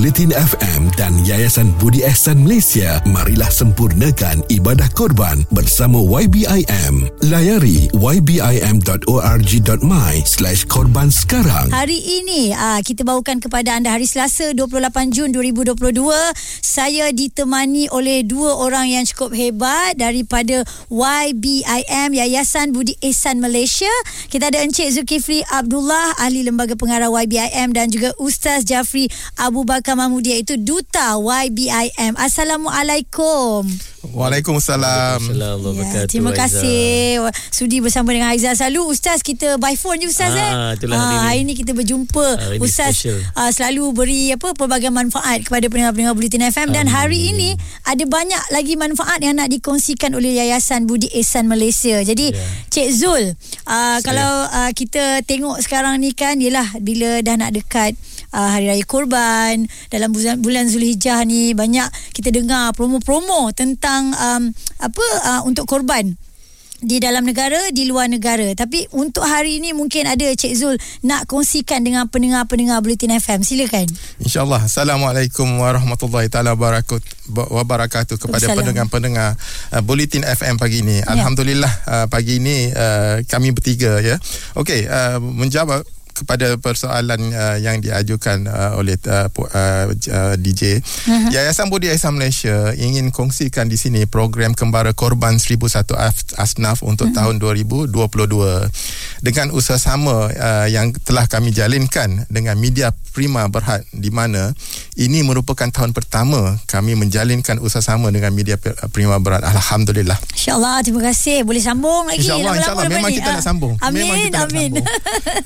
Bulletin FM dan Yayasan Budi Ehsan Malaysia marilah sempurnakan ibadah korban bersama YBIM. Layari ybim.org.my slash korban sekarang. Hari ini uh, kita bawakan kepada anda hari Selasa 28 Jun 2022. Saya ditemani oleh dua orang yang cukup hebat daripada YBIM Yayasan Budi Ehsan Malaysia. Kita ada Encik Zulkifli Abdullah ahli lembaga pengarah YBIM dan juga Ustaz Jafri Abu Bakar Mahmudi iaitu Duta YBIM. Assalamualaikum. Waalaikumsalam. Ya, terima kasih Aiza. sudi bersama dengan Aizah selalu Ustaz kita by phone je Ustaz ah, eh. Itulah hari, ah, hari ini kita berjumpa hari Ustaz ah, selalu beri apa pelbagai manfaat kepada pendengar-pendengar Bulletin FM dan hari ini ada banyak lagi manfaat yang nak dikongsikan oleh Yayasan Budi Ehsan Malaysia. Jadi yeah. Cik Zul ah, kalau ah, kita tengok sekarang ni kan yalah bila dah nak dekat uh, hari raya korban dalam bulan bulan Zulhijjah ni banyak kita dengar promo-promo tentang um, apa uh, untuk korban di dalam negara di luar negara. Tapi untuk hari ini mungkin ada Cik Zul nak kongsikan dengan pendengar-pendengar Bulletin FM silakan. Insyaallah. Assalamualaikum warahmatullahi taala wabarakatuh kepada pendengar-pendengar uh, Bulletin FM pagi ini. Ya. alhamdulillah uh, pagi ini uh, kami bertiga ya. Okey uh, menjawab kepada persoalan uh, yang diajukan uh, oleh uh, uh, uh DJ uh-huh. Yayasan Budi Ihsan Malaysia ingin kongsikan di sini program kembara korban 1001 asnaf untuk uh-huh. tahun 2022 dengan usaha sama uh, yang telah kami jalinkan dengan media Prima Berhad di mana ini merupakan tahun pertama kami menjalinkan usaha sama dengan media Prima Berhad alhamdulillah. Insyaallah. Terima kasih. Boleh sambung lagi. Insyaallah insyaallah. memang kita nak sambung. Amin memang kita amin. nak sambung.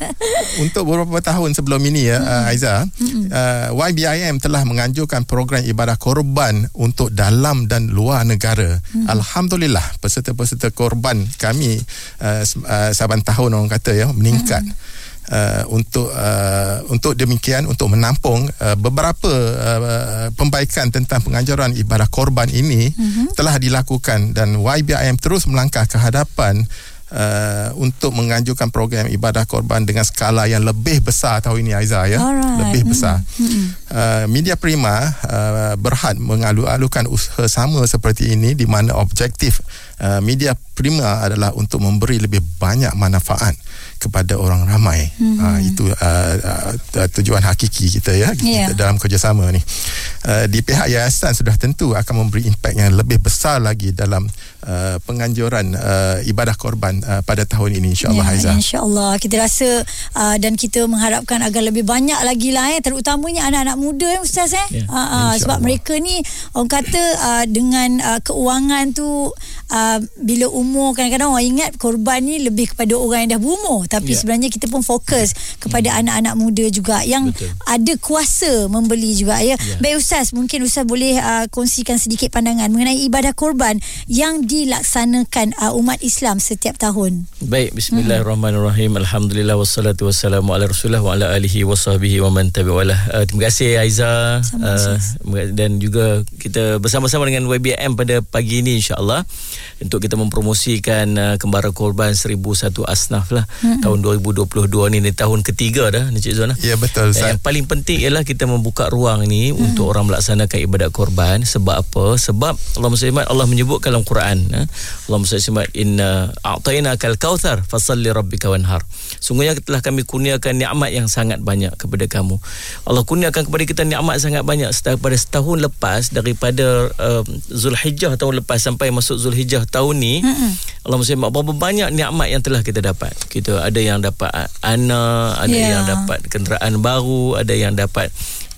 untuk beberapa tahun sebelum ini ya mm-hmm. Aiza mm-hmm. uh, YBIM telah menganjurkan program ibadah korban untuk dalam dan luar negara. Mm-hmm. alhamdulillah peserta-peserta korban kami uh, uh, saban tahun orang kata ya meningkat. Mm-hmm. Uh, untuk uh, untuk demikian untuk menampung uh, beberapa uh, pembaikan tentang penganjuran ibadah korban ini uh-huh. telah dilakukan dan YBIM terus melangkah ke hadapan uh, untuk menganjurkan program ibadah korban dengan skala yang lebih besar tahun ini Aiza ya Alright. lebih besar mm-hmm. uh, media prima uh, berhad mengalu-alukan usaha sama seperti ini di mana objektif uh, media prima adalah untuk memberi lebih banyak manfaat kepada orang ramai. Mm-hmm. Uh, itu uh, uh, tujuan hakiki kita ya yeah. kita dalam kerjasama ni. Uh, di pihak yayasan sudah tentu akan memberi impak yang lebih besar lagi dalam uh, penganjuran uh, ibadah korban uh, pada tahun ini insyaallah yeah, Haiza. Insyaallah kita rasa uh, dan kita mengharapkan agar lebih banyak lagi lah eh terutamanya anak-anak muda eh ustaz eh. Yeah, uh, uh, sebab mereka ni orang kata uh, dengan uh, keuangan tu uh, bila umur kadang-kadang orang ingat korban ni lebih kepada orang yang dah berumur tapi yeah. sebenarnya kita pun fokus kepada mm. anak-anak muda juga yang Betul. ada kuasa membeli juga ya. Yeah. Baik ustaz, mungkin ustaz boleh uh, kongsikan sedikit pandangan mengenai ibadah korban yang dilaksanakan uh, umat Islam setiap tahun. Baik, bismillahirrahmanirrahim. Hmm. Alhamdulillah wassalatu wassalamu ala Rasulillah wa ala alihi wa sahbihi wa man tabi'alah. Uh, terima kasih Aiza uh, dan juga kita bersama-sama dengan YBM pada pagi ini insya-Allah untuk kita mempromosikan uh, kembara korban 1001 asnaf lah. Hmm tahun 2022 ni ni tahun ketiga dah ni Cik Zuan. Ya betul. Eh, yang paling penting ialah kita membuka ruang ni hmm. untuk orang melaksanakan ibadat korban sebab apa? Sebab Allah SWT Allah menyebut dalam Quran eh? Allah SWT inna a'tayna kal kautsar fasalli rabbika wanhar. Sungguhnya telah kami kurniakan nikmat yang sangat banyak kepada kamu. Allah kurniakan kepada kita nikmat sangat banyak pada setahun lepas daripada uh, Zulhijjah tahun lepas sampai masuk Zulhijjah tahun ni hmm. Allah SWT berapa banyak nikmat yang telah kita dapat. Kita ada yang dapat anak, ada yeah. yang dapat kenderaan baru, ada yang dapat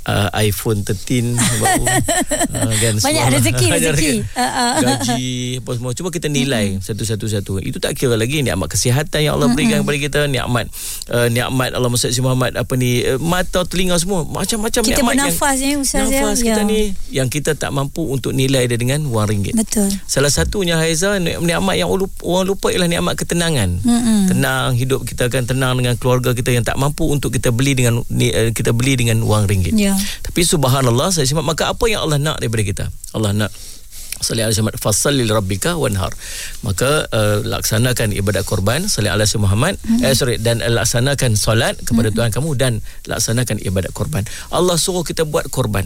uh, iPhone 13 baru uh, kan banyak rezeki rezeki uh, uh. gaji apa semua cuba kita nilai mm-hmm. satu-satu satu itu tak kira lagi nikmat kesihatan yang Allah berikan mm-hmm. kepada kita nikmat uh, nikmat Allah Muhammad Muhammad apa ni uh, mata telinga semua macam-macam kita nikmat bernafas yang, ya ustaz ya nafas kita ya. ni yang kita tak mampu untuk nilai dia dengan wang ringgit betul salah satunya Haiza nikmat yang orang lupa ialah nikmat ketenangan mm-hmm. tenang hidup kita akan tenang dengan keluarga kita yang tak mampu untuk kita beli dengan uh, kita beli dengan wang ringgit yeah. Tapi subhanallah saya sebab maka apa yang Allah nak daripada kita? Allah nak Salli ala Muhammad fasalli rabbika wanhar. Maka uh, laksanakan ibadat korban salli ala Muhammad mm-hmm. eh sorry dan uh, laksanakan solat kepada mm-hmm. Tuhan kamu dan laksanakan ibadat korban. Allah suruh kita buat korban.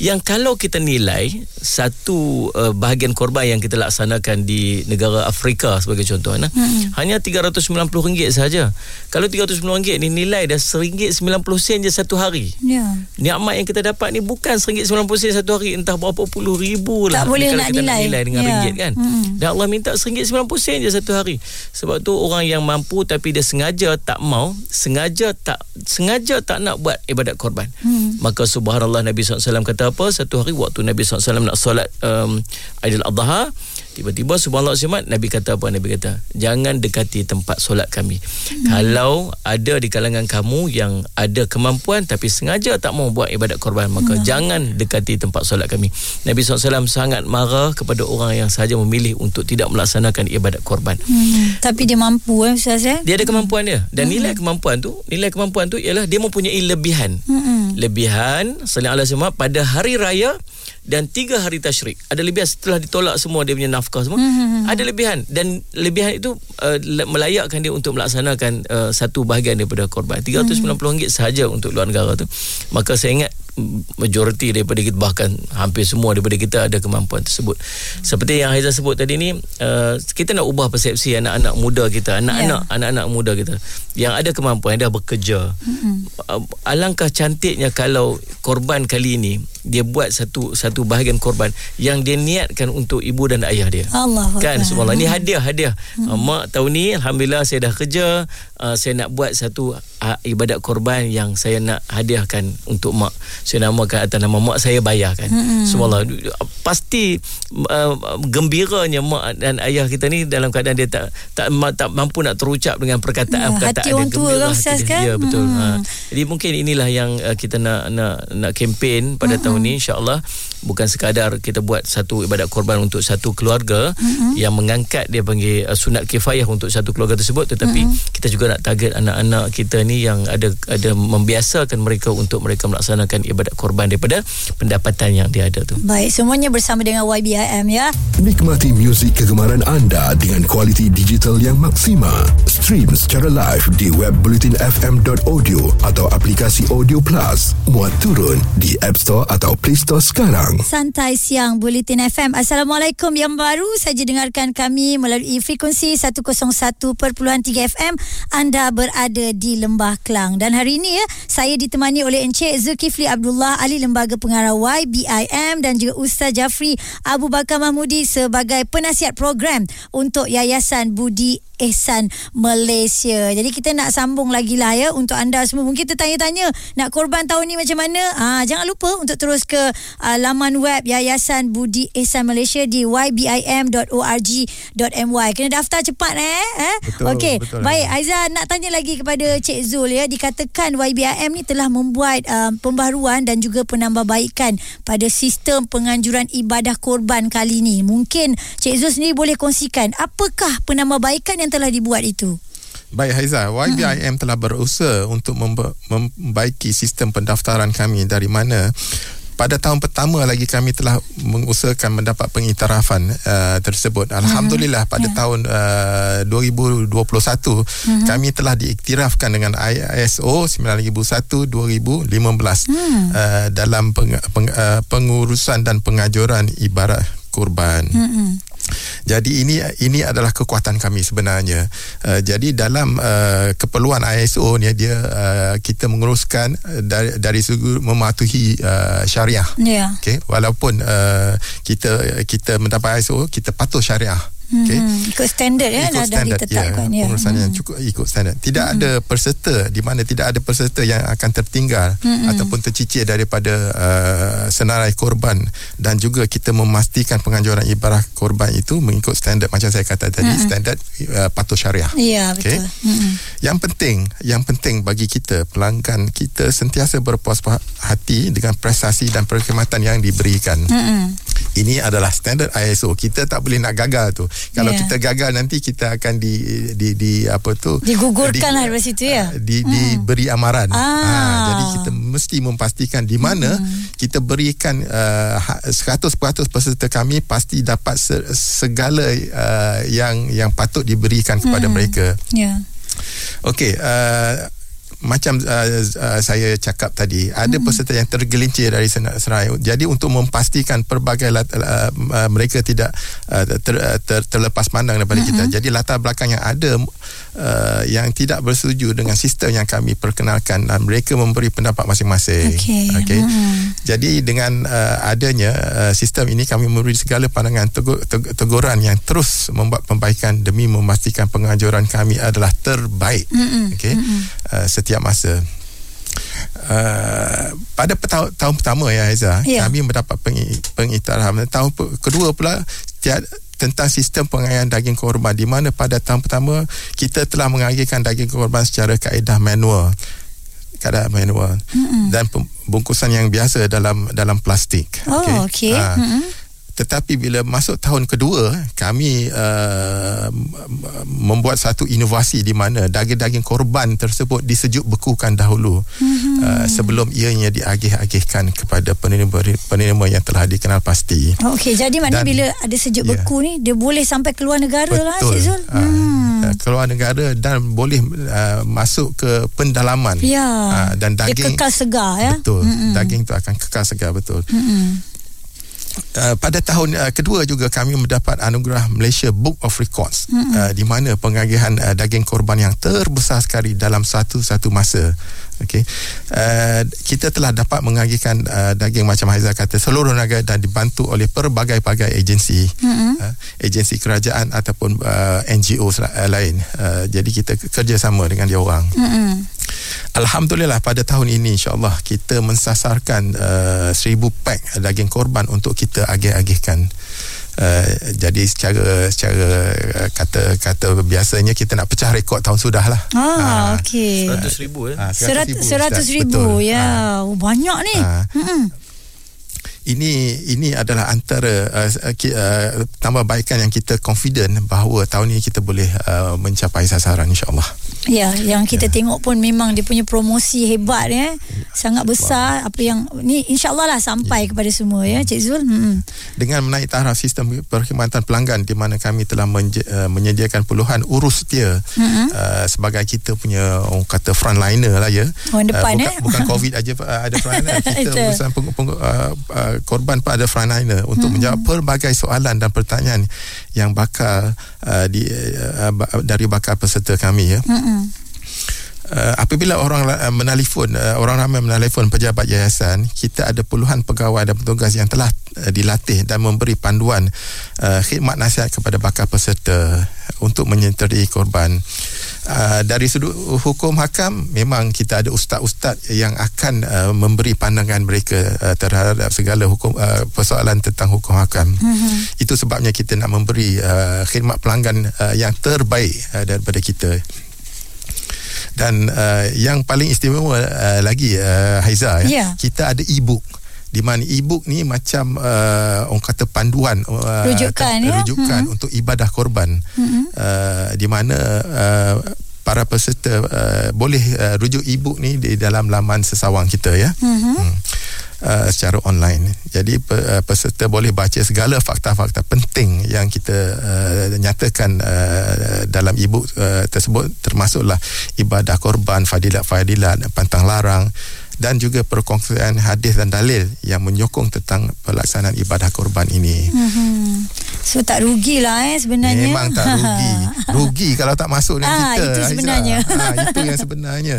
Yang kalau kita nilai satu uh, bahagian korban yang kita laksanakan di negara Afrika sebagai contoh nah, mm-hmm. hanya RM390 saja. Kalau RM390 ni nilai dah RM1.90 je satu hari. Ya. Yeah. Nikmat yang kita dapat ni bukan RM1.90 satu hari entah berapa puluh ribu lah. Tak boleh nak kita nilai. nak nilai dengan yeah. ringgit kan. Mm-hmm. Dan Allah minta RM1.90 sen je satu hari. Sebab tu orang yang mampu tapi dia sengaja tak mau, sengaja tak sengaja tak nak buat ibadat korban. Mm. Maka subhanallah Nabi SAW kata apa? Satu hari waktu Nabi SAW nak solat um, Aidil Adha, Tiba-tiba subhanallah simat Nabi kata apa Nabi kata jangan dekati tempat solat kami. Hmm. Kalau ada di kalangan kamu yang ada kemampuan tapi sengaja tak mau buat ibadat korban maka hmm. jangan dekati tempat solat kami. Nabi SAW sangat marah kepada orang yang sahaja memilih untuk tidak melaksanakan ibadat korban. Hmm. Tapi dia mampu eh Ustaz ya. Dia ada kemampuan dia dan hmm. nilai kemampuan tu nilai kemampuan tu ialah dia mempunyai lebihan. Hmm. Lebihan sallallahu alaihi pada hari raya dan tiga hari tasyrik ada lebihan setelah ditolak semua dia punya nafkah semua mm-hmm. ada lebihan dan lebihan itu uh, melayakkan dia untuk melaksanakan uh, satu bahagian daripada korban RM390 mm-hmm. sahaja untuk luar negara tu maka saya ingat majoriti daripada kita bahkan hampir semua daripada kita ada kemampuan tersebut. Hmm. Seperti yang Haiza sebut tadi ni uh, kita nak ubah persepsi anak-anak muda kita, anak-anak yeah. anak-anak muda kita yang ada kemampuan yang dah bekerja. Hmm. Uh, alangkah cantiknya kalau korban kali ini dia buat satu satu bahagian korban yang dia niatkan untuk ibu dan ayah dia. Allah kan subhanallah ini hadiah hadiah. Hmm. Uh, mak tahun ni alhamdulillah saya dah kerja, uh, saya nak buat satu uh, ibadat korban yang saya nak hadiahkan untuk mak saya namakan atas nama mak saya bayarkan. Hmm. Subhanallah pasti uh, gembiranya mak dan ayah kita ni dalam keadaan dia tak tak, tak mampu nak terucap dengan perkataan-perkataan ya, hati orang tua kan Ustaz kan. Ya betul. Hmm. Ha. Jadi mungkin inilah yang uh, kita nak nak nak kempen pada hmm. tahun ni insya-Allah bukan sekadar kita buat satu ibadat korban untuk satu keluarga hmm. yang mengangkat dia panggil uh, sunat kifayah untuk satu keluarga tersebut tetapi hmm. kita juga nak target anak-anak kita ni yang ada ada membiasakan mereka untuk mereka melaksanakan ibadat korban daripada pendapatan yang dia ada tu. Baik, semuanya bersama dengan YBIM ya. Nikmati muzik kegemaran anda dengan kualiti digital yang maksima. Stream secara live di web bulletinfm.audio atau aplikasi Audio Plus. Muat turun di App Store atau Play Store sekarang. Santai siang Bulletin FM. Assalamualaikum yang baru saja dengarkan kami melalui frekuensi 101.3 FM. Anda berada di Lembah Kelang dan hari ini ya saya ditemani oleh Encik Zulkifli Abdullah ahli lembaga pengarah YBIM dan juga Ustaz Jafri Abu Bakar Mahmudi sebagai penasihat program untuk Yayasan Budi Ehsan Malaysia. Jadi kita nak sambung lagi lah ya untuk anda semua. Mungkin kita tanya-tanya nak korban tahun ni macam mana? Ah jangan lupa untuk terus ke uh, laman web Yayasan Budi Ehsan Malaysia di ybim.org.my. Kena daftar cepat eh. eh? Betul. Okey. Baik Aizah nak tanya lagi kepada Cik Zul ya. Dikatakan YBIM ni telah membuat uh, pembaharuan dan juga penambahbaikan pada sistem penganjuran ibadah korban kali ni. Mungkin Cik Zul sendiri boleh kongsikan apakah penambahbaikan yang yang telah dibuat itu? Baik Haiza, YBIM hmm. telah berusaha untuk membaiki sistem pendaftaran kami dari mana pada tahun pertama lagi kami telah mengusahakan mendapat pengiktirafan uh, tersebut. Alhamdulillah hmm. pada yeah. tahun uh, 2021 hmm. kami telah diiktirafkan dengan ISO 9001 2015 hmm. uh, dalam peng, peng, uh, pengurusan dan pengajuran ibarat kurban. Hmm. Jadi ini ini adalah kekuatan kami sebenarnya. Uh, jadi dalam uh, keperluan ISO ni dia uh, kita menguruskan dari dari segi mematuhi uh, syariah. Yeah. Okey, walaupun uh, kita kita mendapat ISO, kita patuh syariah. Okay. Hmm, ikut standard ya ikut standard, ditetapkan ya. Pengurusan hmm. yang cukup ikut standard. Tidak hmm. ada peserta di mana tidak ada peserta yang akan tertinggal hmm. ataupun tercicir daripada uh, senarai korban dan juga kita memastikan penganjuran ibadah korban itu mengikut standard macam saya kata tadi hmm. standard uh, patuh syariah. Ya okay. betul. Hmm. Yang penting yang penting bagi kita pelanggan kita sentiasa berpuas hati dengan prestasi dan perkhidmatan yang diberikan. Hmm. ini adalah standard ISO kita tak boleh nak gagal tu kalau Ya. kita gagal nanti kita akan di di, di apa tu Digugurkan lah dari situ, ya? di, diberi amaran Ah. ha, jadi kita mesti memastikan di mana kita berikan uh, ha- 100% peserta kami pasti dapat se- segala uh, yang yang patut diberikan kepada mereka Ya. Okey, uh, macam uh, uh, saya cakap tadi, ada peserta yang tergelincir dari Senar Serai. Jadi untuk memastikan pelbagai lat, uh, uh, mereka tidak uh, ter, uh, ter, terlepas pandang daripada kita. Jadi latar belakang yang ada uh, yang tidak bersetuju dengan sistem yang kami perkenalkan dan mereka memberi pendapat masing-masing. Okey. Okey. Hmm. Jadi dengan uh, adanya uh, sistem ini kami memberi segala pandangan tegur, teg- teguran yang terus membuat perbaikan demi memastikan pengajuran kami adalah terbaik. Okey. Uh, setiap masa. Uh, pada petau- tahun pertama ya Aiza, Ya. kami mendapat peng- pengiktirafan. Tahun pe- kedua pula tiada tentang sistem pengairan daging korban di mana pada tahun pertama kita telah mengairkan daging korban secara kaedah manual keadaan manual mm dan bungkusan yang biasa dalam dalam plastik. Oh, okey. Ah, Mm-mm. Tetapi bila masuk tahun kedua, kami uh, membuat satu inovasi di mana daging-daging korban tersebut disejuk bekukan dahulu mm-hmm. uh, sebelum ianya diagih-agihkan kepada penerima-penerima yang telah dikenal pasti. Okey, jadi maknanya Dan- bila ada sejuk Ya. beku ni, dia boleh sampai keluar negara lah Cik Zul. Ah, Hmm. uh, keluar negara dan boleh uh, masuk ke pendalaman. Ya. Ah, dan Dia daging kekal segar ya. Betul. Mm-mm. Daging tu akan kekal segar betul. Mm-mm. Uh, pada tahun uh, kedua juga kami mendapat anugerah Malaysia Book of Records mm-hmm. uh, di mana pengagihan uh, daging korban yang terbesar sekali dalam satu-satu masa. Okey. Uh, kita telah dapat mengagihkan uh, daging macam Haizal kata seluruh negara dan dibantu oleh pelbagai-bagai agensi mm-hmm. uh, agensi kerajaan ataupun uh, NGO uh, lain. Uh, jadi kita kerjasama dengan dia orang. Mm-mm. Alhamdulillah pada tahun ini insyaAllah kita mensasarkan uh, seribu pack daging korban untuk kita agih-agihkan. Uh, jadi secara secara uh, kata kata biasanya kita nak pecah rekod tahun sudah lah. Ah, okey. 100 ribu eh. Ah, Seratus, 100,000, seratus Ustaz. ribu. Betul. Ya, Ah. oh, banyak ni. Ah. Mm-mm. ini ini adalah antara uh, ki- uh, tambahbaikan yang kita confident bahawa tahun ini kita boleh uh, mencapai sasaran insyaallah. Ya, yang kita tengok pun memang dia punya promosi hebat ya. Sangat besar apa yang ni insyaallah lah sampai kepada semua ya Cik Zul. Hmm. dengan menaik taraf sistem perkhidmatan pelanggan di mana kami telah menje, uh, menyediakan puluhan urus setia mm-hmm. uh, sebagai kita punya orang kata frontliner lah ya. Orang depan, uh, bukan, eh? bukan COVID aja uh, ada frontliner kita urusan peng, peng, uh, uh, korban pun ada frontliner untuk mm-hmm. menjawab pelbagai soalan dan pertanyaan yang bakal uh, di uh, dari bakal peserta kami ya. Mm-mm. Uh, apabila orang uh, menelefon uh, orang ramai menelefon pejabat yayasan kita ada puluhan pegawai dan petugas yang telah uh, dilatih dan memberi panduan uh, khidmat nasihat kepada bakal peserta untuk menyertai korban uh, dari sudut hukum hakam memang kita ada ustaz-ustaz yang akan uh, memberi pandangan mereka uh, terhadap segala hukum uh, persoalan tentang hukum hakam mm-hmm. itu sebabnya kita nak memberi uh, khidmat pelanggan uh, yang terbaik uh, daripada kita dan uh, yang paling istimewa uh, lagi uh, Haiza ya Ya. kita ada e-book di mana e-book ni macam uh, orang kata panduan uh, Rujukan, ya? rujukan hmm. untuk ibadah korban hmm. uh, di mana uh, para peserta uh, boleh uh, rujuk e-book ni di dalam laman sesawang kita ya hmm. Hmm. Uh, secara online. Jadi pe, uh, peserta boleh baca segala fakta-fakta penting yang kita uh, nyatakan uh, dalam e-book uh, tersebut termasuklah ibadah korban, fadilat-fadilat, pantang larang dan juga perkongsian hadis dan dalil yang menyokong tentang pelaksanaan ibadah korban ini. Hmm. So tak rugilah eh sebenarnya. Memang tak rugi. Rugi kalau tak masuk dengan Ah, kita. itu sebenarnya. Ah, itu yang sebenarnya.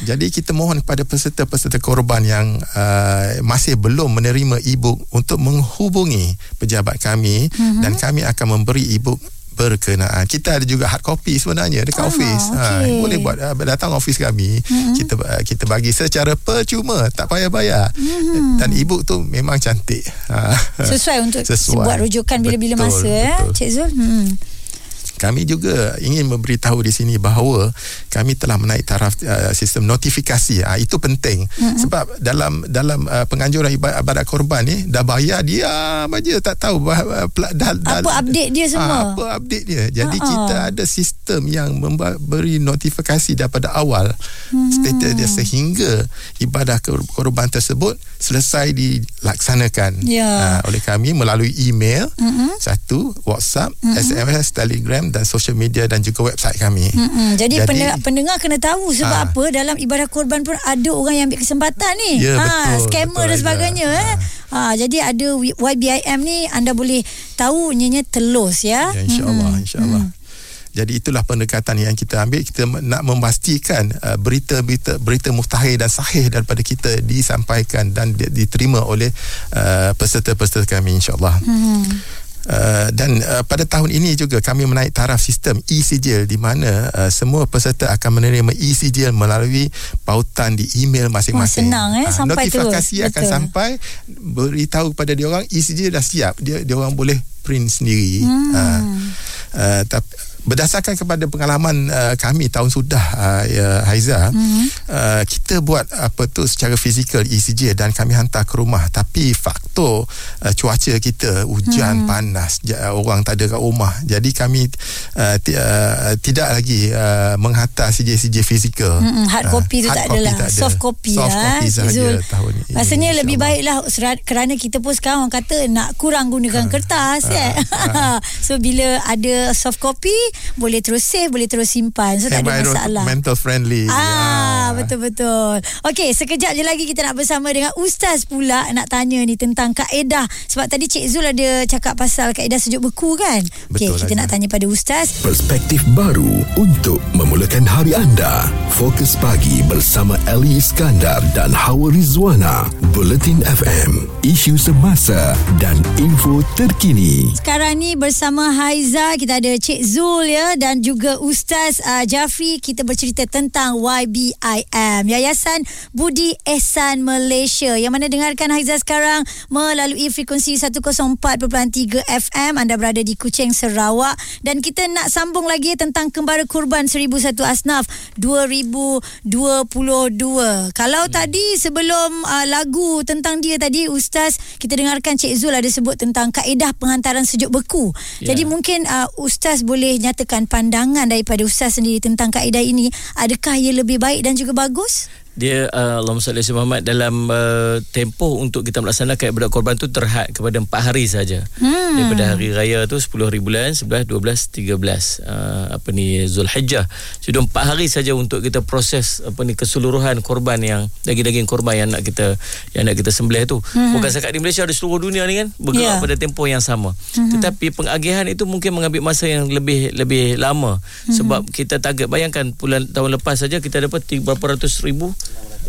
Jadi kita mohon kepada peserta-peserta korban yang uh, masih belum menerima e-book untuk menghubungi pejabat kami Mhm. mm-hmm. dan kami akan memberi e-book berkenaan. Kita ada juga hard copy sebenarnya dekat Ah, office. okey. Mhm. boleh buat uh, datang office kami. Mm-hmm. Kita uh, kita bagi secara percuma, tak payah bayar. Mhm. Mm-hmm. Dan e-book tu memang cantik. Ah. Sesuai untuk Sesuai. buat rujukan bila-bila Betul, masa eh betul. Cik Zul. Hmm. Kami juga ingin memberitahu di sini bahawa kami telah menaik taraf uh, sistem notifikasi uh, itu penting mm-hmm. sebab dalam dalam uh, penganjuran ibadat korban ni dah bayar dia aja tak tahu bah, uh, dah, dah, apa update dia semua uh, apa update dia jadi uh-huh. kita ada sistem yang memberi notifikasi daripada awal mm-hmm. status dia sehingga ibadah korban tersebut selesai dilaksanakan yeah. uh, oleh kami melalui email mm-hmm. satu WhatsApp mm-hmm. SMS Telegram dan social media dan juga website kami mm-hmm. jadi, jadi pendengar, pendengar kena tahu sebab uh, apa dalam ibadah korban pun ada orang yang ambil kesempatan ni yeah, ha, betul, scammer betul dan sebagainya eh. ha, jadi ada YBIM ni anda boleh tahu nyenye telus ya, ya insyaallah mm-hmm. insyaallah mm-hmm. Jadi itulah pendekatan yang kita ambil kita nak memastikan uh, berita-berita berita mustahil dan sahih daripada kita disampaikan dan diterima oleh uh, peserta-peserta kami insya-Allah. Hmm. Uh, dan uh, pada tahun ini juga kami menaik taraf sistem e-sijil di mana uh, semua peserta akan menerima e-sijil melalui pautan di email masing-masing. Oh, senang eh uh, sampai notifikasi tu. akan Betul. sampai beritahu kepada dia orang e-sijil dah siap. Dia dia orang boleh print sendiri. Hmm. Uh, uh, tapi berdasarkan kepada pengalaman uh, kami tahun sudah uh, ya, Haiza mm-hmm. uh, kita buat apa tu secara fizikal ECG dan kami hantar ke rumah tapi faktor uh, cuaca kita hujan mm-hmm. panas j- orang tak ada kat rumah jadi kami uh, t- uh, tidak lagi uh, menghantar CJ-CJ fizikal mm-hmm. hard copy uh, tu tak adalah ada. soft copy soft lah copy sahaja tahun ini rasanya lebih baiklah kerana kita pun sekarang orang kata nak kurang gunakan uh, kertas uh, ya. uh, so bila ada soft copy boleh terus save boleh terus simpan. So tak ada masalah. mental friendly. Ah yeah. betul betul okey sekejap je lagi kita nak bersama dengan ustaz pula nak tanya ni tentang kaedah. Sebab tadi cik Zul ada cakap pasal kaedah sejuk beku kan? Okey kita nak tanya pada ustaz. Perspektif baru untuk memulakan hari anda. Fokus pagi bersama Ali Iskandar dan Hawa Rizwana. Bulletin FM isu semasa dan info terkini. Sekarang ni bersama Haiza kita ada cik Zul ya dan juga Ustaz uh, Jafri kita bercerita tentang YBIM Yayasan Budi Ehsan Malaysia. Yang mana dengarkan Haiza sekarang melalui frekuensi 104.3 FM anda berada di Kuching Sarawak. Dan kita nak sambung lagi tentang kembara kurban 1001 asnaf 2022 kalau hmm. tadi sebelum uh, lagu tentang dia tadi Ustaz kita dengarkan Cik Zul ada sebut tentang kaedah penghantaran sejuk beku. Yeah. jadi mungkin uh, Ustaz boleh nyatakan pandangan daripada ustaz sendiri tentang kaedah ini adakah ia lebih baik dan juga bagus dia uh, Allahumma salli alaihi Muhammad dalam uh, tempoh untuk kita melaksanakan ibadat korban tu terhad kepada 4 hari saja. Hmm. Daripada hari raya tu 10 hari bulan 11 12 13 uh, apa ni Zulhijjah. Sudah 4 hari saja untuk kita proses apa ni keseluruhan korban yang daging-daging korban yang nak kita yang nak kita sembelih tu. Hmm. Bukan sekat di Malaysia ada seluruh dunia ni kan bergerak yeah. pada tempoh yang sama. Hmm. Tetapi pengagihan itu mungkin mengambil masa yang lebih lebih lama hmm. sebab kita target bayangkan bulan tahun lepas saja kita dapat berapa ratus ribu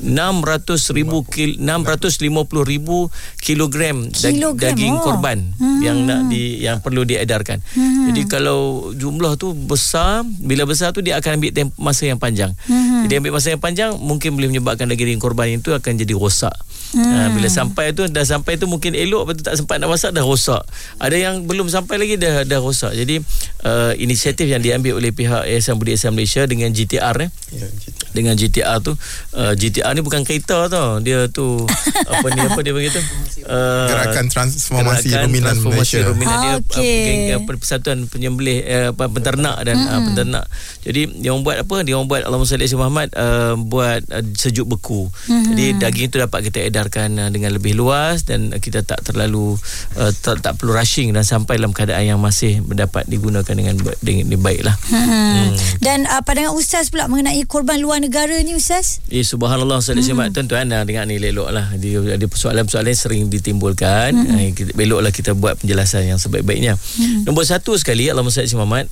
600 ribu kil, 650 ribu kilogram, kilogram daging oh. korban hmm. yang nak di yang perlu diedarkan. Hmm. Jadi kalau jumlah tu besar, bila besar tu dia akan ambil temp- masa yang panjang. Hmm. Jadi ambil masa yang panjang mungkin boleh menyebabkan daging korban itu akan jadi rosak. Hmm. Ha, bila sampai tu dah sampai tu mungkin elok betul tak sempat nak masak dah rosak. Ada yang belum sampai lagi dah dah rosak. Jadi uh, inisiatif yang diambil oleh pihak Yayasan Budi Islam Malaysia dengan GTR eh. Ya, GTR. Dengan GTR tu uh, GTR ni bukan kereta tau. Dia tu apa ni apa dia begitu? Uh, gerakan transformasi gerakan ruminan transformasi Malaysia. Ruminan dia okay. apa persatuan penyembelih uh, apa penternak dan hmm. uh, penternak. Jadi dia orang buat apa? Dia orang buat Allahumma salli Muhammad uh, buat uh, sejuk beku. Hmm. Jadi daging tu dapat kita edar biarkan uh, dengan lebih luas dan kita tak terlalu uh, tak, tak perlu rushing dan sampai dalam keadaan yang masih dapat digunakan dengan dengan baiklah. Hmm. Hmm. Dan uh, pandangan ustaz pula mengenai korban luar negara ni ustaz? Eh subhanallah ustaz hmm. tuan-tuan uh, dengar ni eloklah dia ada persoalan-persoalan sering ditimbulkan. Hmm. Uh, kita, eloklah kita buat penjelasan yang sebaik-baiknya. Hmm. Nombor satu sekali Allahumma salli Muhammad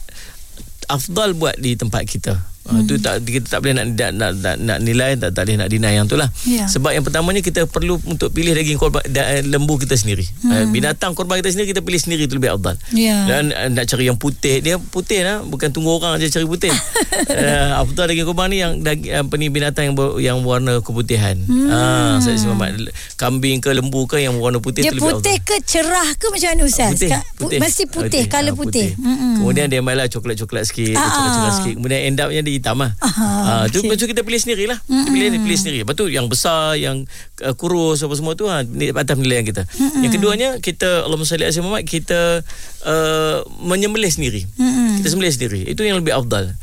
afdal buat di tempat kita Hmm. Itu tak kita tak boleh nak nak, nak, nak, nak nilai tak, tak boleh nak deny yang tu lah. Ya. Sebab yang pertamanya kita perlu untuk pilih daging korban da, lembu kita sendiri. Hmm. binatang korban kita sendiri kita pilih sendiri itu lebih afdal. Ya. Dan uh, nak cari yang putih dia putih lah bukan tunggu orang aja cari putih. uh, afdal daging korban ni yang daging, apa ni binatang yang ber, yang warna keputihan. Hmm. Ah saya Muhammad kambing ke lembu ke yang warna putih Dia lebih putih afdal. ke cerah ke macam mana Ustaz? Putih, Ka- pu- putih. Mesti putih, color Ah, putih. Kemudian dia malah coklat-coklat sikit, Ah, coklat-coklat ah. sikit. Kemudian end up-nya dia hitam lah. Ah, Ah, tu okey. okay. kita pilih sendirilah. Kita pilih pilih sendiri. Lepas tu yang besar, yang uh, kurus apa semua tu ha, ni atas penilaian kita. Yang keduanya kita Allahumma salli alaihi Muhammad kita uh, menyembelih sendiri. Kita sembelih sendiri. Itu yang lebih afdal.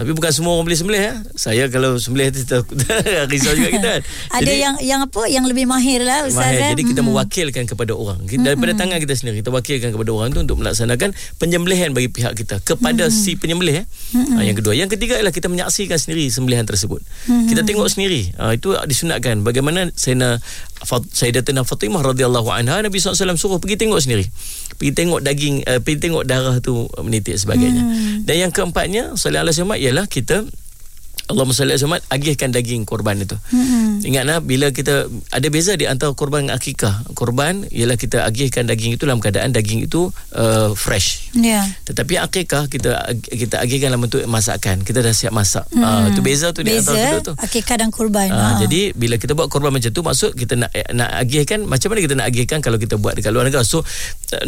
Tapi bukan semua orang boleh sembelih ya. Saya kalau sembelih kita risau juga kita. kan. Ada yang yang apa yang lebih mahir lah Ustaz. Mahir. eh? Jadi kita mewakilkan kepada orang. Daripada tangan kita sendiri kita wakilkan kepada orang tu untuk melaksanakan penyembelihan bagi pihak kita kepada si penyembelih eh. Ha, yang kedua, yang ketiga ialah kita menyaksikan sendiri sembelihan tersebut. Kita tengok sendiri. Ha, itu disunatkan bagaimana Sayyidina Sayyidatina Fatimah radhiyallahu anha Nabi SAW suruh pergi tengok sendiri. Pergi tengok daging uh, pergi tengok darah tu menitik sebagainya. Dan yang keempatnya sallallahu alaihi wasallam ialah kita Allahumma salli alaihi agihkan daging korban itu. Hmm. Ingatlah bila kita ada beza di antara korban dengan akikah. Korban ialah kita agihkan daging itu dalam keadaan daging itu uh, fresh. Ya. Tetapi akikah kita kita agihkan dalam bentuk masakan. Kita dah siap masak. Hmm. Uh, itu beza tu di Beza antara kedua tu. akikah dan kurban. Ah, Ha. jadi bila kita buat korban macam tu maksud kita nak nak agihkan macam mana kita nak agihkan kalau kita buat dekat luar negara. So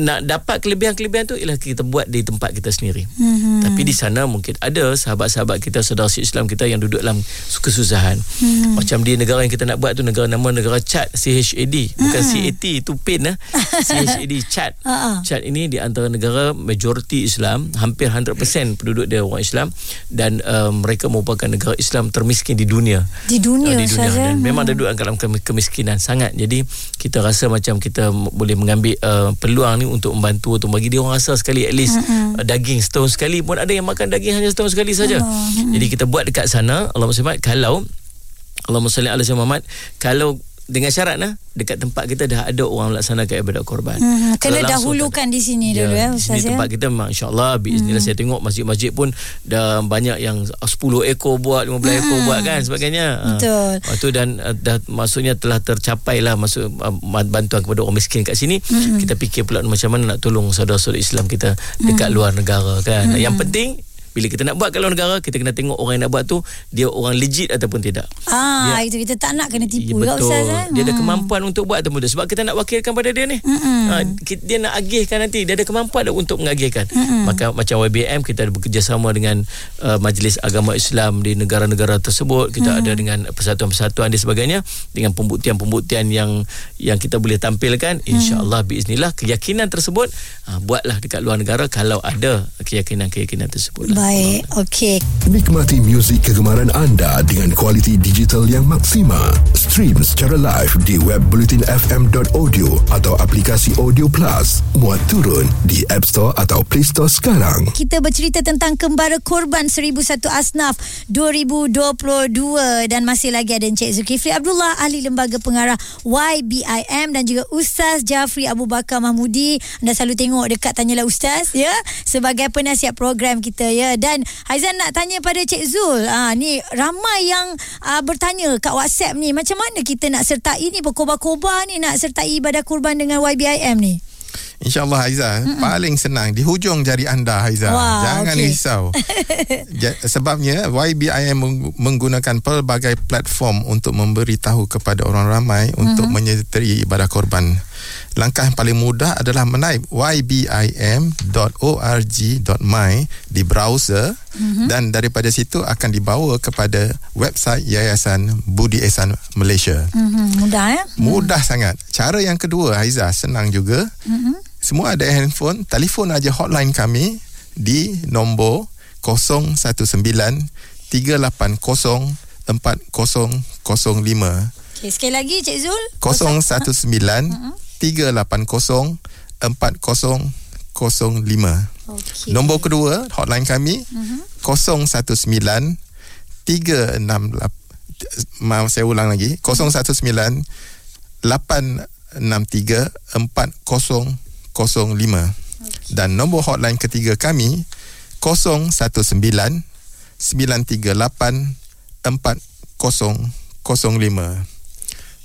nak dapat kelebihan-kelebihan tu ialah kita buat di tempat kita sendiri. Mm-hmm. Tapi di sana mungkin ada sahabat-sahabat kita saudara Islam kita yang duduk dalam kesusahan. Mm-hmm. Macam di negara yang kita nak buat tu negara nama negara Chad CHAD bukan mm-hmm. CAT itu pin eh. CHAD Chad. Ha-ha. Chad ini di antara negara majoriti Islam, hampir 100% penduduk dia orang Islam dan uh, mereka merupakan negara Islam termiskin di dunia. Di dunia, Ah, di dunia dan memang ada duduk dalam kem- kemiskinan sangat. Jadi kita rasa macam kita boleh mengambil uh, peluang ni untuk membantu untuk bagi dia orang rasa sekali at least uh, daging setahun sekali pun ada yang makan daging hanya setahun sekali saja. Jadi kita buat dekat sana Allahumma salli kalau Allahumma salli ala sayyidina Muhammad kalau dengan syarat nah dekat tempat kita dah ada orang melaksanakan ibadat korban. Kalau Kena dahulukan di sini dulu ya di Ustaz ya. tempat kita memang insyaAllah Bismillah saya tengok masjid-masjid pun Dah banyak yang 10 ekor buat 15 ekor buat kan sebagainya Ah. Betul. Lepas tu dan uh, dah maksudnya telah tercapai lah masuk uh, bantuan kepada orang miskin kat sini. Mm-hmm. Kita fikir pula macam mana nak tolong saudara-saudara Islam kita dekat mm-hmm. luar negara kan. Mm-hmm. Yang penting bila kita nak buat kat luar negara kita kena tengok orang yang nak buat tu dia orang legit ataupun tidak. Ah, itu kita tak nak kena tipu Ya, juga betul. Ustaz eh. Dia ada kemampuan untuk buat atau tidak sebab kita nak wakilkan pada dia ni. Ha, ki- dia nak agihkan nanti dia ada kemampuan untuk mengagihkan. Maka macam YBM kita ada bekerjasama dengan uh, Majlis Agama Islam di negara-negara tersebut. Kita ada dengan persatuan-persatuan dan sebagainya dengan pembuktian-pembuktian yang yang kita boleh tampilkan insya-Allah biiznillah keyakinan tersebut ha, buatlah dekat luar negara kalau ada keyakinan-keyakinan tersebut. lah. Baik, okey. Nikmati muzik kegemaran anda dengan kualiti digital yang maksima. Stream secara live di web bulletinfm.audio atau aplikasi Audio Plus. Muat turun di App Store atau Play Store sekarang. Kita bercerita tentang kembara korban 1001 Asnaf 2022 dan masih lagi ada Encik Zulkifli Abdullah ahli lembaga pengarah YBIM dan juga Ustaz Jafri Abu Bakar Mahmudi. Anda selalu tengok dekat Tanyalah Ustaz ya sebagai penasihat program kita ya dan Haizan nak tanya pada Cik Zul. Ah ni ramai yang ah, bertanya kat WhatsApp ni macam mana kita nak sertai ni berkobar-kobar ni nak sertai ibadah kurban dengan YBIM ni. InsyaAllah Haiza Mm-mm. Paling senang Di hujung jari anda Haiza Wah, Jangan okey. risau Sebabnya YBIM meng- menggunakan pelbagai platform Untuk memberitahu kepada orang ramai mm-hmm. Untuk menyertai ibadah korban Langkah yang paling mudah adalah menaip ybim.org.my di browser mm-hmm. dan daripada situ akan dibawa kepada website Yayasan Budi Ehsan Malaysia. Hmm, mudah ya. Mudah sangat. Cara yang kedua Haiza senang juga. Mm-hmm. Semua ada handphone, telefon aja hotline kami di nombor 019 380 4005. Okey, sekali lagi Cik Zul. 019 380 4005. Okey. Nombor kedua hotline kami mm-hmm. 019 368 maaf saya ulang lagi 019 863 4005 dan nombor hotline ketiga kami 019 938 4005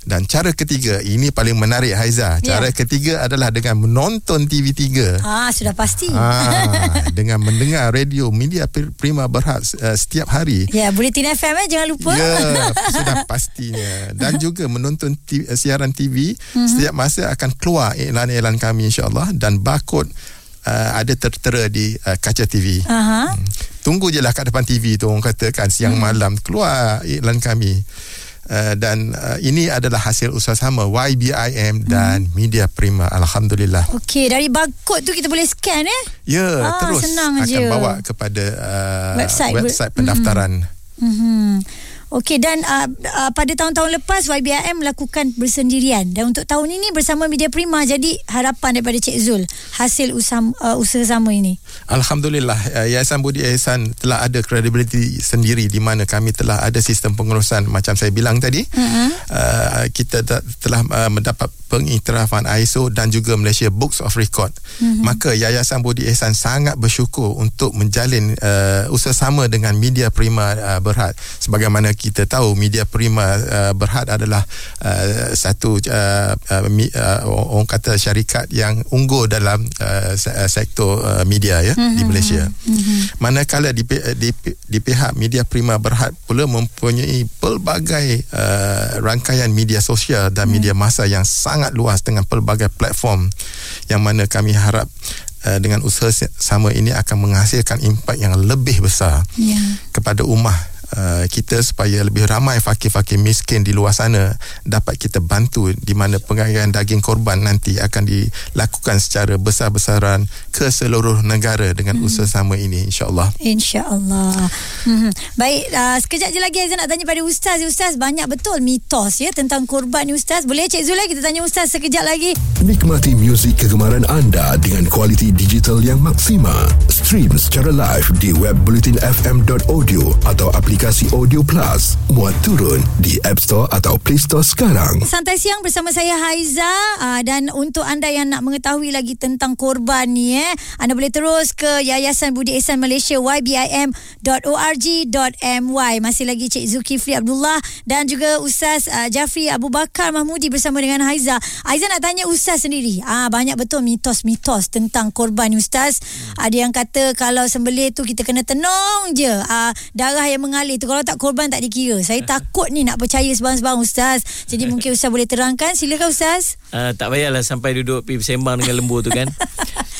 dan cara ketiga ini paling menarik Haiza. Cara Ya. ketiga adalah dengan menonton TV3. Ah, sudah pasti. Ah, dengan mendengar radio media Pri- Prima Berhad uh, setiap hari. Ya, Bulletin FM eh, jangan lupa. Ya, sudah pastinya. Dan juga menonton TV, uh, siaran TV Mhm. setiap masa akan keluar iklan-iklan kami insya-Allah dan barcode uh, ada tertera di uh, kaca TV. Aha. Tunggu je lah kat depan TV tu orang katakan siang Hmm. malam keluar iklan kami. Uh, dan uh, ini adalah hasil usaha sama YBIM dan Hmm. Media Prima Alhamdulillah. Okey, dari barcode tu kita boleh scan eh. Ya, Ah, terus senang akan je. bawa kepada uh, Website. website pendaftaran. Mhm. Okey dan uh, uh, pada tahun-tahun lepas YBIM melakukan bersendirian dan untuk tahun ini bersama Media Prima jadi harapan daripada Cik Zul hasil usaha uh, usaha sama ini. Alhamdulillah uh, Yayasan Budi Ihsan telah ada kredibiliti sendiri di mana kami telah ada sistem pengurusan macam saya bilang tadi. Uh-huh. Uh, kita te- telah uh, mendapat pengiktirafan ISO dan juga Malaysia Books of Record. Uh-huh. Maka Yayasan Budi Ihsan sangat bersyukur untuk menjalin uh, usaha sama dengan Media Prima uh, Berhad. Sebagaimana kita tahu Media Prima uh, Berhad adalah uh, satu uh, uh, mi, uh, orang kata syarikat yang unggul dalam uh, uh, sektor uh, media ya mm-hmm. di Malaysia. Mm-hmm. Manakala di, di di pihak Media Prima Berhad pula mempunyai pelbagai uh, rangkaian media sosial dan mm. media masa yang sangat luas dengan pelbagai platform yang mana kami harap uh, dengan usaha sama ini akan menghasilkan impak yang lebih besar Ya. kepada ummah Uh, kita supaya lebih ramai fakir-fakir miskin di luar sana dapat kita bantu di mana pengairan daging korban nanti akan dilakukan secara besar-besaran ke seluruh negara dengan hmm. usaha sama ini insya-Allah. InsyaAllah hmm. Baik uh, Sekejap je lagi Aizan nak tanya pada Ustaz Ustaz banyak betul mitos ya Tentang korban ni Ustaz Boleh Cik Zul eh? Kita tanya Ustaz sekejap lagi Nikmati muzik kegemaran anda dengan kualiti digital yang maksima. Stream secara live di web bulletinfm.audio atau aplikasi Audio Plus. Muat turun di App Store atau Play Store sekarang. Santai siang bersama saya Haiza uh, dan untuk anda yang nak mengetahui lagi tentang korban ni eh anda boleh terus ke Yayasan Budi Ihsan Malaysia ybim.org.my masih lagi Cik Zulkifli Abdullah dan juga Ustaz uh, Jafri Abu Bakar Mahmudi bersama dengan Haiza. Haiza nak tanya Ustaz sendiri. Ah banyak betul mitos-mitos tentang korban ni Ustaz. Ada yang kata kalau sembelih tu kita kena tenung je uh, darah yang mengalir tu kalau tak korban tak dikira. Saya takut ni nak percaya sebarang-sebarang Ustaz. Jadi mungkin Ustaz boleh terangkan. Silakan Ustaz. Uh, tak payahlah sampai duduk pergi bersembang dengan lembu tu kan.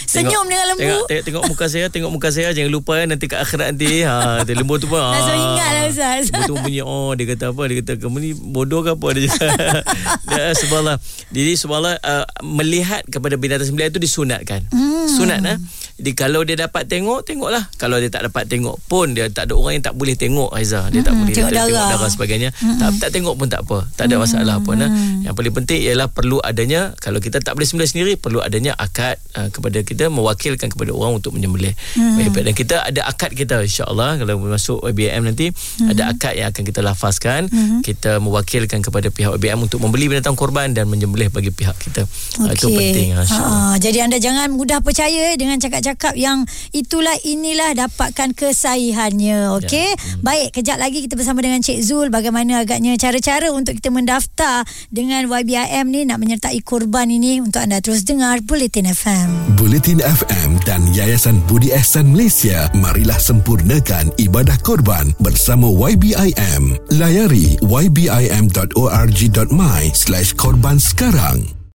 Senyum dengan lembu. Tengok, tengok, tengok muka saya, tengok muka saya. Jangan lupa kan nanti kat akhirat nanti. Ha, lembu tu pun. Nak suruh ingat lah, Ustaz. Lembu tu bunyi, oh dia kata apa? Dia kata kamu ni bodoh ke apa? Dia dia, subhanallah. Jadi subhanallah uh, melihat kepada binatang sembelihan itu disunatkan. Hmm. Sunat eh. Jadi kalau dia dapat tengok, tengoklah. Kalau dia tak dapat tengok pun dia tak ada orang yang tak boleh tengok Aiza. Dia tak boleh tengok dia tengok darah. darah sebagainya. Tak tak tengok pun tak apa. Tak ada masalah pun. Yang paling penting ialah perlu adanya kalau kita tak boleh sembelih sendiri perlu adanya akad uh, kepada kita mewakilkan kepada orang untuk menyembelih. Baik. Dan kita ada akad kita insya-Allah kalau masuk IBM nanti ada akad yang akan kita lafazkan. Kita mewakilkan kepada pihak IBM untuk membeli binatang korban dan menyembelih bagi pihak kita. Okay. Itu penting ah, insya-Allah. Ha, jadi anda jangan mudah percaya dengan cakap-cakap yang itulah inilah dapatkan kesahihannya. Okey. Ya. Hmm. Baik, kejap lagi kita bersama dengan Cik Zul bagaimana agaknya cara-cara untuk kita mendaftar dengan YBIM ni nak menyertai korban ini untuk anda terus dengar Bulletin FM. Bulletin FM dan Yayasan Budi Ihsan Malaysia marilah sempurnakan ibadah korban bersama YBIM. Layari ybim.org.my slash korban sekarang.